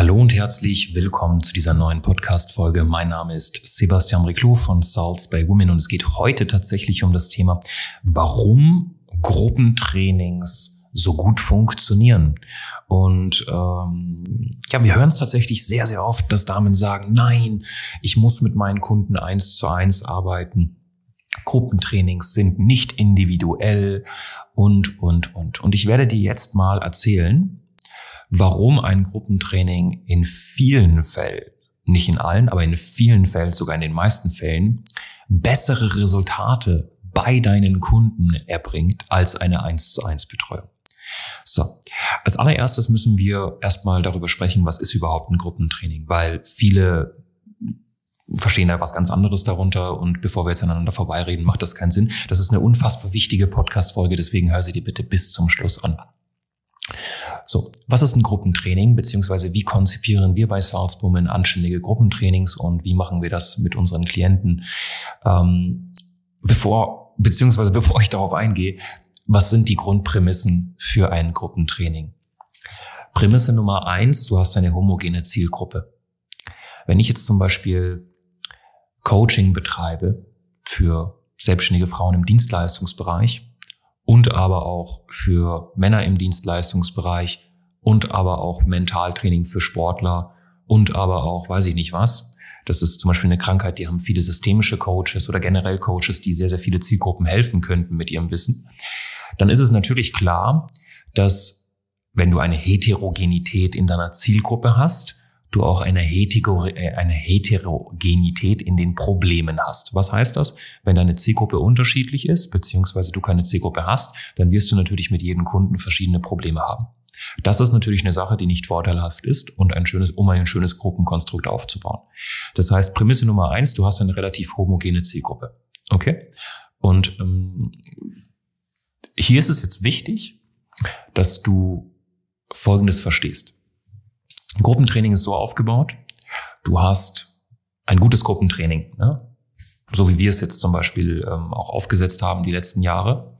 Hallo und herzlich willkommen zu dieser neuen Podcast-Folge. Mein Name ist Sebastian Riclo von Salts by Women und es geht heute tatsächlich um das Thema, warum Gruppentrainings so gut funktionieren. Und ähm, ja, wir hören es tatsächlich sehr, sehr oft, dass Damen sagen, nein, ich muss mit meinen Kunden eins zu eins arbeiten. Gruppentrainings sind nicht individuell und, und, und. Und ich werde dir jetzt mal erzählen, warum ein Gruppentraining in vielen Fällen, nicht in allen, aber in vielen Fällen, sogar in den meisten Fällen, bessere Resultate bei deinen Kunden erbringt als eine 1 zu 1 Betreuung. So, als allererstes müssen wir erstmal darüber sprechen, was ist überhaupt ein Gruppentraining, weil viele verstehen da was ganz anderes darunter und bevor wir jetzt aneinander vorbeireden, macht das keinen Sinn. Das ist eine unfassbar wichtige Podcast-Folge, deswegen hör sie dir bitte bis zum Schluss an. So, was ist ein Gruppentraining, beziehungsweise wie konzipieren wir bei Salzburg anständige Gruppentrainings und wie machen wir das mit unseren Klienten? Ähm, bevor, beziehungsweise bevor ich darauf eingehe, was sind die Grundprämissen für ein Gruppentraining? Prämisse Nummer eins, du hast eine homogene Zielgruppe. Wenn ich jetzt zum Beispiel Coaching betreibe für selbstständige Frauen im Dienstleistungsbereich und aber auch für Männer im Dienstleistungsbereich und aber auch Mentaltraining für Sportler und aber auch, weiß ich nicht was. Das ist zum Beispiel eine Krankheit, die haben viele systemische Coaches oder generell Coaches, die sehr, sehr viele Zielgruppen helfen könnten mit ihrem Wissen dann ist es natürlich klar, dass wenn du eine Heterogenität in deiner Zielgruppe hast, du auch eine, Hetero, äh, eine Heterogenität in den Problemen hast. Was heißt das? Wenn deine Zielgruppe unterschiedlich ist, beziehungsweise du keine Zielgruppe hast, dann wirst du natürlich mit jedem Kunden verschiedene Probleme haben. Das ist natürlich eine Sache, die nicht vorteilhaft ist und ein schönes, um ein schönes Gruppenkonstrukt aufzubauen. Das heißt, Prämisse Nummer eins, du hast eine relativ homogene Zielgruppe. Okay? Und ähm, hier ist es jetzt wichtig, dass du Folgendes verstehst. Gruppentraining ist so aufgebaut, du hast ein gutes Gruppentraining, ne? so wie wir es jetzt zum Beispiel ähm, auch aufgesetzt haben die letzten Jahre,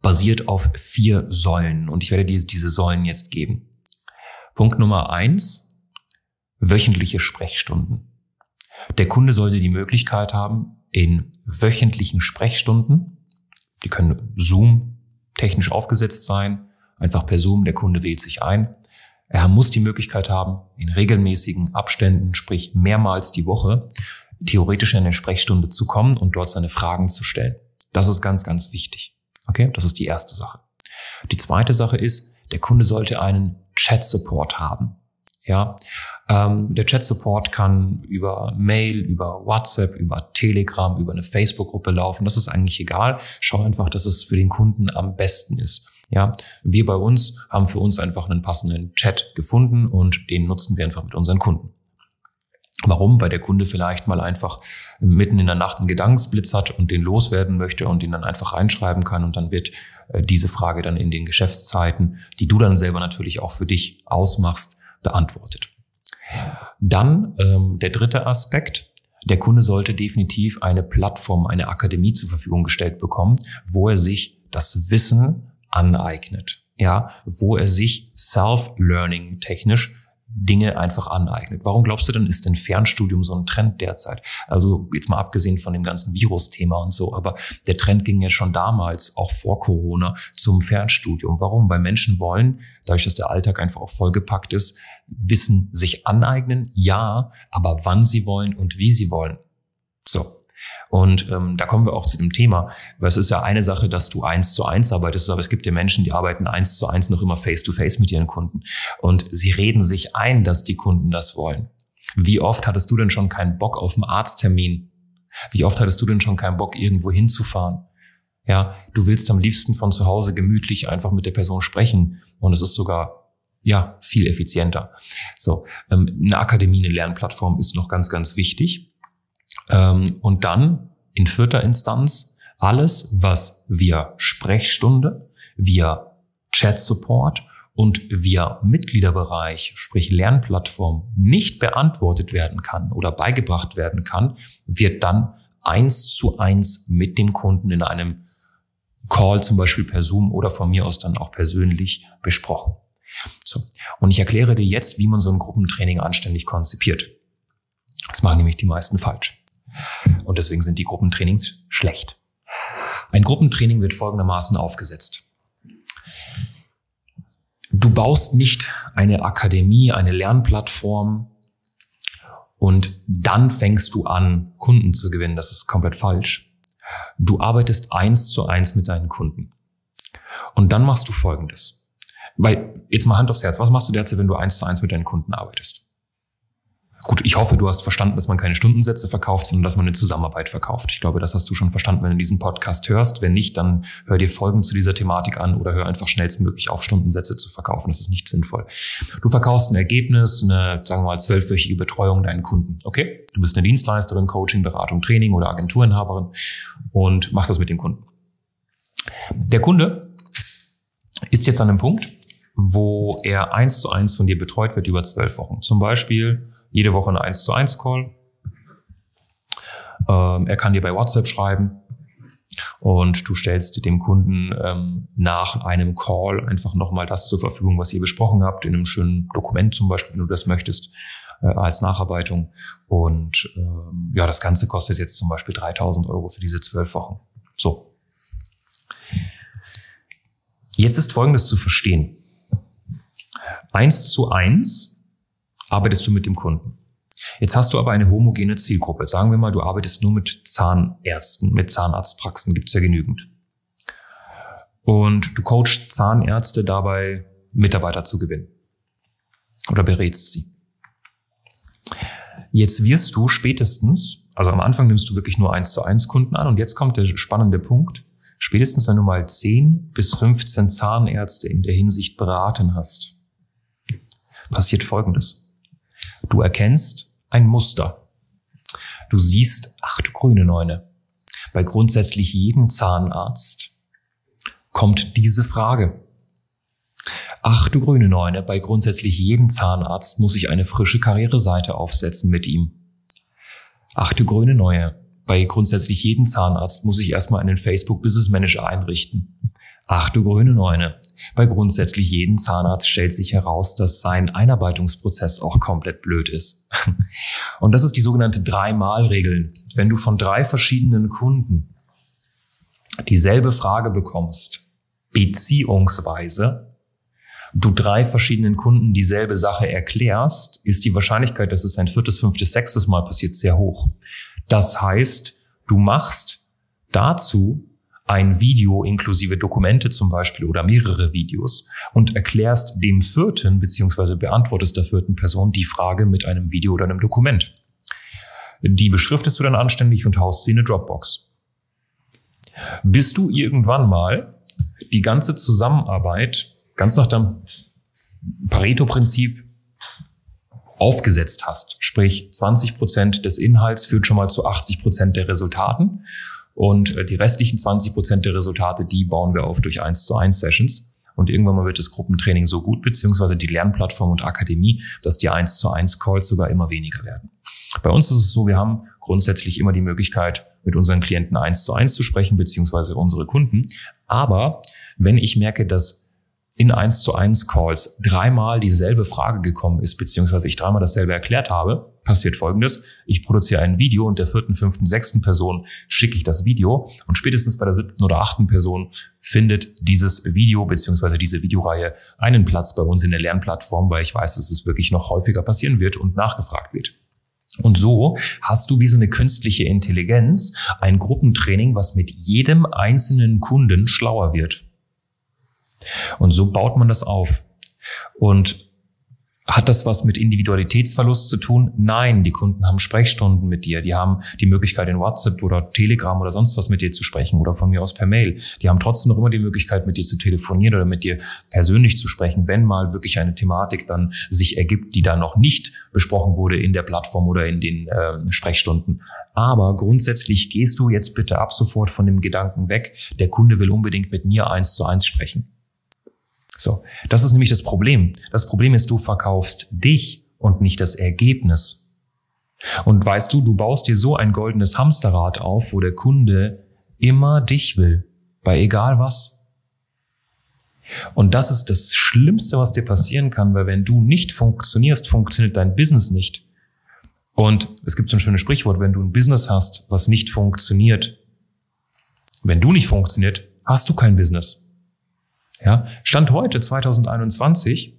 basiert auf vier Säulen und ich werde dir diese Säulen jetzt geben. Punkt Nummer eins, wöchentliche Sprechstunden. Der Kunde sollte die Möglichkeit haben, in wöchentlichen Sprechstunden die können Zoom technisch aufgesetzt sein, einfach per Zoom, der Kunde wählt sich ein. Er muss die Möglichkeit haben, in regelmäßigen Abständen, sprich mehrmals die Woche, theoretisch in eine Sprechstunde zu kommen und dort seine Fragen zu stellen. Das ist ganz, ganz wichtig. Okay, das ist die erste Sache. Die zweite Sache ist, der Kunde sollte einen Chat-Support haben. Ja, ähm, der Chat-Support kann über Mail, über WhatsApp, über Telegram, über eine Facebook-Gruppe laufen. Das ist eigentlich egal. Schau einfach, dass es für den Kunden am besten ist. Ja, wir bei uns haben für uns einfach einen passenden Chat gefunden und den nutzen wir einfach mit unseren Kunden. Warum? Weil der Kunde vielleicht mal einfach mitten in der Nacht einen Gedankensblitz hat und den loswerden möchte und den dann einfach reinschreiben kann und dann wird äh, diese Frage dann in den Geschäftszeiten, die du dann selber natürlich auch für dich ausmachst, beantwortet. Dann ähm, der dritte Aspekt. Der Kunde sollte definitiv eine Plattform, eine Akademie zur Verfügung gestellt bekommen, wo er sich das Wissen aneignet. Ja, wo er sich Self-Learning technisch Dinge einfach aneignet. Warum glaubst du denn, ist denn Fernstudium so ein Trend derzeit? Also jetzt mal abgesehen von dem ganzen Virus-Thema und so, aber der Trend ging ja schon damals, auch vor Corona, zum Fernstudium. Warum? Weil Menschen wollen, dadurch, dass der Alltag einfach auch vollgepackt ist, Wissen sich aneignen, ja, aber wann sie wollen und wie sie wollen. So, und ähm, da kommen wir auch zu dem Thema, weil es ist ja eine Sache, dass du eins zu eins arbeitest, aber es gibt ja Menschen, die arbeiten eins zu eins noch immer face to face mit ihren Kunden. Und sie reden sich ein, dass die Kunden das wollen. Wie oft hattest du denn schon keinen Bock auf einen Arzttermin? Wie oft hattest du denn schon keinen Bock, irgendwo hinzufahren? Ja, du willst am liebsten von zu Hause gemütlich einfach mit der Person sprechen. Und es ist sogar ja, viel effizienter. So, ähm, eine Akademie, eine Lernplattform ist noch ganz, ganz wichtig. Ähm, und dann in vierter Instanz alles, was via Sprechstunde, via Chat-Support und via Mitgliederbereich, sprich Lernplattform, nicht beantwortet werden kann oder beigebracht werden kann, wird dann eins zu eins mit dem Kunden in einem Call, zum Beispiel per Zoom oder von mir aus dann auch persönlich besprochen. So. Und ich erkläre dir jetzt, wie man so ein Gruppentraining anständig konzipiert. Das machen nämlich die meisten falsch. Und deswegen sind die Gruppentrainings schlecht. Ein Gruppentraining wird folgendermaßen aufgesetzt. Du baust nicht eine Akademie, eine Lernplattform und dann fängst du an, Kunden zu gewinnen. Das ist komplett falsch. Du arbeitest eins zu eins mit deinen Kunden. Und dann machst du Folgendes. Weil, jetzt mal Hand aufs Herz, was machst du derzeit, wenn du eins zu eins mit deinen Kunden arbeitest? Gut, ich hoffe, du hast verstanden, dass man keine Stundensätze verkauft, sondern dass man eine Zusammenarbeit verkauft. Ich glaube, das hast du schon verstanden, wenn du diesen Podcast hörst. Wenn nicht, dann hör dir Folgen zu dieser Thematik an oder hör einfach schnellstmöglich auf, Stundensätze zu verkaufen. Das ist nicht sinnvoll. Du verkaufst ein Ergebnis, eine, sagen wir mal, zwölfwöchige Betreuung deinen Kunden. Okay? Du bist eine Dienstleisterin, Coaching, Beratung, Training oder Agenturinhaberin und machst das mit dem Kunden. Der Kunde ist jetzt an einem Punkt, wo er eins zu eins von dir betreut wird über zwölf Wochen. Zum Beispiel jede Woche ein 1 zu 1 Call. Ähm, er kann dir bei WhatsApp schreiben und du stellst dem Kunden ähm, nach einem Call einfach nochmal das zur Verfügung, was ihr besprochen habt, in einem schönen Dokument zum Beispiel, wenn du das möchtest, äh, als Nacharbeitung. Und ähm, ja, das Ganze kostet jetzt zum Beispiel 3000 Euro für diese zwölf Wochen. So. Jetzt ist Folgendes zu verstehen. Eins zu eins arbeitest du mit dem Kunden. Jetzt hast du aber eine homogene Zielgruppe. Sagen wir mal, du arbeitest nur mit Zahnärzten, mit Zahnarztpraxen, gibt's ja genügend. Und du coachst Zahnärzte dabei, Mitarbeiter zu gewinnen. Oder berätst sie. Jetzt wirst du spätestens, also am Anfang nimmst du wirklich nur eins zu eins Kunden an und jetzt kommt der spannende Punkt. Spätestens, wenn du mal 10 bis 15 Zahnärzte in der Hinsicht beraten hast, passiert Folgendes. Du erkennst ein Muster. Du siehst, ach du grüne Neune, bei grundsätzlich jedem Zahnarzt kommt diese Frage. Ach du grüne Neune, bei grundsätzlich jedem Zahnarzt muss ich eine frische Karriereseite aufsetzen mit ihm. Ach du grüne Neue, bei grundsätzlich jedem Zahnarzt muss ich erstmal einen Facebook Business Manager einrichten. Ach du grüne Neune. Bei grundsätzlich jedem Zahnarzt stellt sich heraus, dass sein Einarbeitungsprozess auch komplett blöd ist. Und das ist die sogenannte Drei-Mal-Regel. Wenn du von drei verschiedenen Kunden dieselbe Frage bekommst, beziehungsweise du drei verschiedenen Kunden dieselbe Sache erklärst, ist die Wahrscheinlichkeit, dass es ein viertes, fünftes, sechstes Mal passiert, sehr hoch. Das heißt, du machst dazu ein Video inklusive Dokumente zum Beispiel oder mehrere Videos und erklärst dem vierten beziehungsweise beantwortest der vierten Person die Frage mit einem Video oder einem Dokument. Die beschriftest du dann anständig und haust sie in eine Dropbox. Bis du irgendwann mal die ganze Zusammenarbeit ganz nach dem Pareto-Prinzip aufgesetzt hast. Sprich, 20 Prozent des Inhalts führt schon mal zu 80 Prozent der Resultaten und äh, die restlichen 20 Prozent der Resultate, die bauen wir auf durch 1 zu 1 Sessions. Und irgendwann mal wird das Gruppentraining so gut, beziehungsweise die Lernplattform und Akademie, dass die 1 zu 1 Calls sogar immer weniger werden. Bei uns ist es so, wir haben grundsätzlich immer die Möglichkeit, mit unseren Klienten 1 zu 1 zu sprechen, beziehungsweise unsere Kunden. Aber wenn ich merke, dass in 1 zu 1 Calls dreimal dieselbe Frage gekommen ist, beziehungsweise ich dreimal dasselbe erklärt habe, passiert folgendes. Ich produziere ein Video und der vierten, fünften, sechsten Person schicke ich das Video und spätestens bei der siebten oder achten Person findet dieses Video beziehungsweise diese Videoreihe einen Platz bei uns in der Lernplattform, weil ich weiß, dass es wirklich noch häufiger passieren wird und nachgefragt wird. Und so hast du wie so eine künstliche Intelligenz ein Gruppentraining, was mit jedem einzelnen Kunden schlauer wird. Und so baut man das auf. Und Hat das was mit Individualitätsverlust zu tun? Nein, die Kunden haben Sprechstunden mit dir. Die haben die Möglichkeit in WhatsApp oder Telegram oder sonst was mit dir zu sprechen oder von mir aus per Mail. Die haben trotzdem noch immer die Möglichkeit, mit dir zu telefonieren oder mit dir persönlich zu sprechen, wenn mal wirklich eine Thematik dann sich ergibt, die da noch nicht besprochen wurde in der Plattform oder in den äh, Sprechstunden. Aber grundsätzlich gehst du jetzt bitte ab sofort von dem Gedanken weg, der Kunde will unbedingt mit mir eins zu eins sprechen. So, das ist nämlich das Problem. Das Problem ist, du verkaufst dich und nicht das Ergebnis. Und weißt du, du baust dir so ein goldenes Hamsterrad auf, wo der Kunde immer dich will, bei egal was. Und das ist das Schlimmste, was dir passieren kann, weil wenn du nicht funktionierst, funktioniert dein Business nicht. Und es gibt so ein schönes Sprichwort, wenn du ein Business hast, was nicht funktioniert, wenn du nicht funktioniert, hast du kein Business. Ja, Stand heute 2021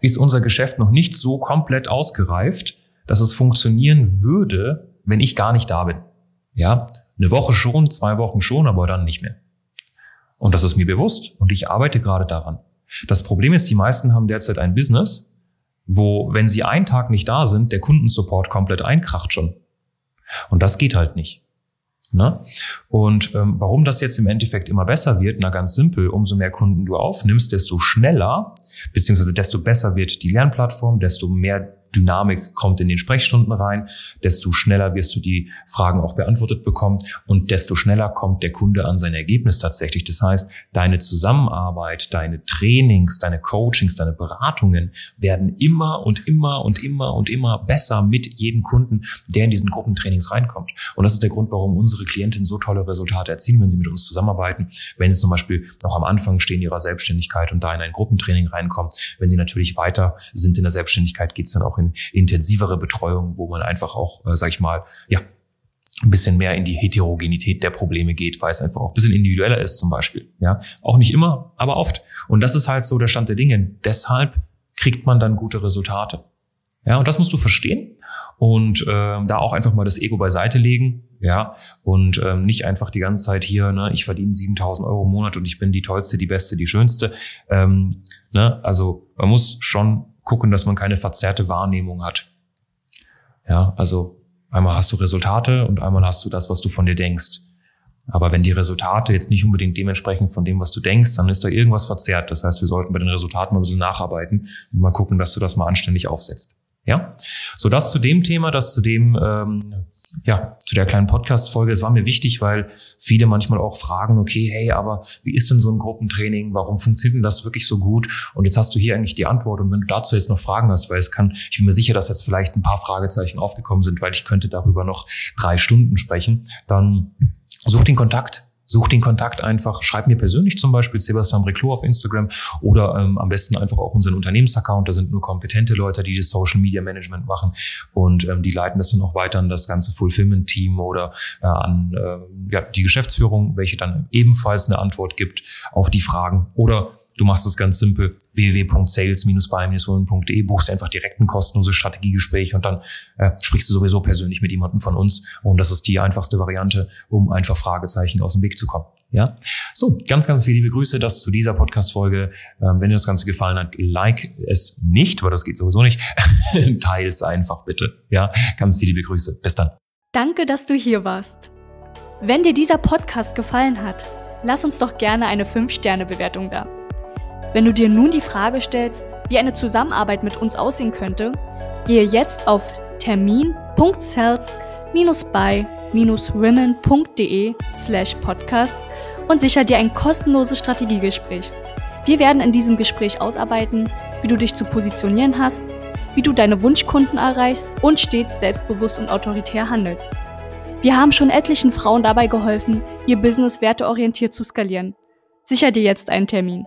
ist unser Geschäft noch nicht so komplett ausgereift, dass es funktionieren würde, wenn ich gar nicht da bin. Ja, eine Woche schon, zwei Wochen schon, aber dann nicht mehr. Und das ist mir bewusst und ich arbeite gerade daran. Das Problem ist, die meisten haben derzeit ein Business, wo, wenn sie einen Tag nicht da sind, der Kundensupport komplett einkracht schon. Und das geht halt nicht. Ne? Und ähm, warum das jetzt im Endeffekt immer besser wird, na ganz simpel, umso mehr Kunden du aufnimmst, desto schneller, beziehungsweise desto besser wird die Lernplattform, desto mehr Dynamik kommt in den Sprechstunden rein, desto schneller wirst du die Fragen auch beantwortet bekommen und desto schneller kommt der Kunde an sein Ergebnis tatsächlich. Das heißt, deine Zusammenarbeit, deine Trainings, deine Coachings, deine Beratungen werden immer und immer und immer und immer besser mit jedem Kunden, der in diesen Gruppentrainings reinkommt. Und das ist der Grund, warum unsere Klientinnen so tolle Resultate erzielen, wenn sie mit uns zusammenarbeiten, wenn sie zum Beispiel noch am Anfang stehen ihrer Selbstständigkeit und da in ein Gruppentraining reinkommen. Wenn sie natürlich weiter sind in der Selbstständigkeit, geht es dann auch in intensivere Betreuung, wo man einfach auch, äh, sag ich mal, ja, ein bisschen mehr in die Heterogenität der Probleme geht, weil es einfach auch ein bisschen individueller ist zum Beispiel. Ja, auch nicht immer, aber oft. Und das ist halt so der Stand der Dinge. Deshalb kriegt man dann gute Resultate. Ja, und das musst du verstehen und äh, da auch einfach mal das Ego beiseite legen, ja, und ähm, nicht einfach die ganze Zeit hier, ne, ich verdiene 7000 Euro im Monat und ich bin die tollste, die beste, die schönste. Ähm, ne, also man muss schon gucken, dass man keine verzerrte Wahrnehmung hat. Ja, also einmal hast du Resultate und einmal hast du das, was du von dir denkst. Aber wenn die Resultate jetzt nicht unbedingt dementsprechend von dem, was du denkst, dann ist da irgendwas verzerrt. Das heißt, wir sollten bei den Resultaten mal ein bisschen nacharbeiten und mal gucken, dass du das mal anständig aufsetzt. Ja, so das zu dem Thema, das zu dem ähm, ja, zu der kleinen Podcast-Folge. Es war mir wichtig, weil viele manchmal auch fragen, okay, hey, aber wie ist denn so ein Gruppentraining? Warum funktioniert denn das wirklich so gut? Und jetzt hast du hier eigentlich die Antwort. Und wenn du dazu jetzt noch Fragen hast, weil es kann, ich bin mir sicher, dass jetzt vielleicht ein paar Fragezeichen aufgekommen sind, weil ich könnte darüber noch drei Stunden sprechen, dann such den Kontakt Such den Kontakt einfach, schreib mir persönlich zum Beispiel Sebastian Breclo auf Instagram oder ähm, am besten einfach auch unseren Unternehmensaccount. Da sind nur kompetente Leute, die das Social Media Management machen und ähm, die leiten das dann auch weiter an das ganze Fulfillment-Team oder äh, an äh, ja, die Geschäftsführung, welche dann ebenfalls eine Antwort gibt auf die Fragen oder Du machst es ganz simpel, www.sales-by-women.de, buchst einfach direkt ein kostenloses Strategiegespräch und dann äh, sprichst du sowieso persönlich mit jemandem von uns. Und das ist die einfachste Variante, um einfach Fragezeichen aus dem Weg zu kommen. Ja, so ganz, ganz viele liebe Grüße, das zu dieser Podcast-Folge. Ähm, wenn dir das Ganze gefallen hat, like es nicht, weil das geht sowieso nicht. Teil es einfach bitte. Ja, ganz viele liebe Grüße. Bis dann. Danke, dass du hier warst. Wenn dir dieser Podcast gefallen hat, lass uns doch gerne eine 5-Sterne-Bewertung da. Wenn du dir nun die Frage stellst, wie eine Zusammenarbeit mit uns aussehen könnte, gehe jetzt auf termin.cells-by-women.de slash podcast und sicher dir ein kostenloses Strategiegespräch. Wir werden in diesem Gespräch ausarbeiten, wie du dich zu positionieren hast, wie du deine Wunschkunden erreichst und stets selbstbewusst und autoritär handelst. Wir haben schon etlichen Frauen dabei geholfen, ihr Business werteorientiert zu skalieren. Sicher dir jetzt einen Termin.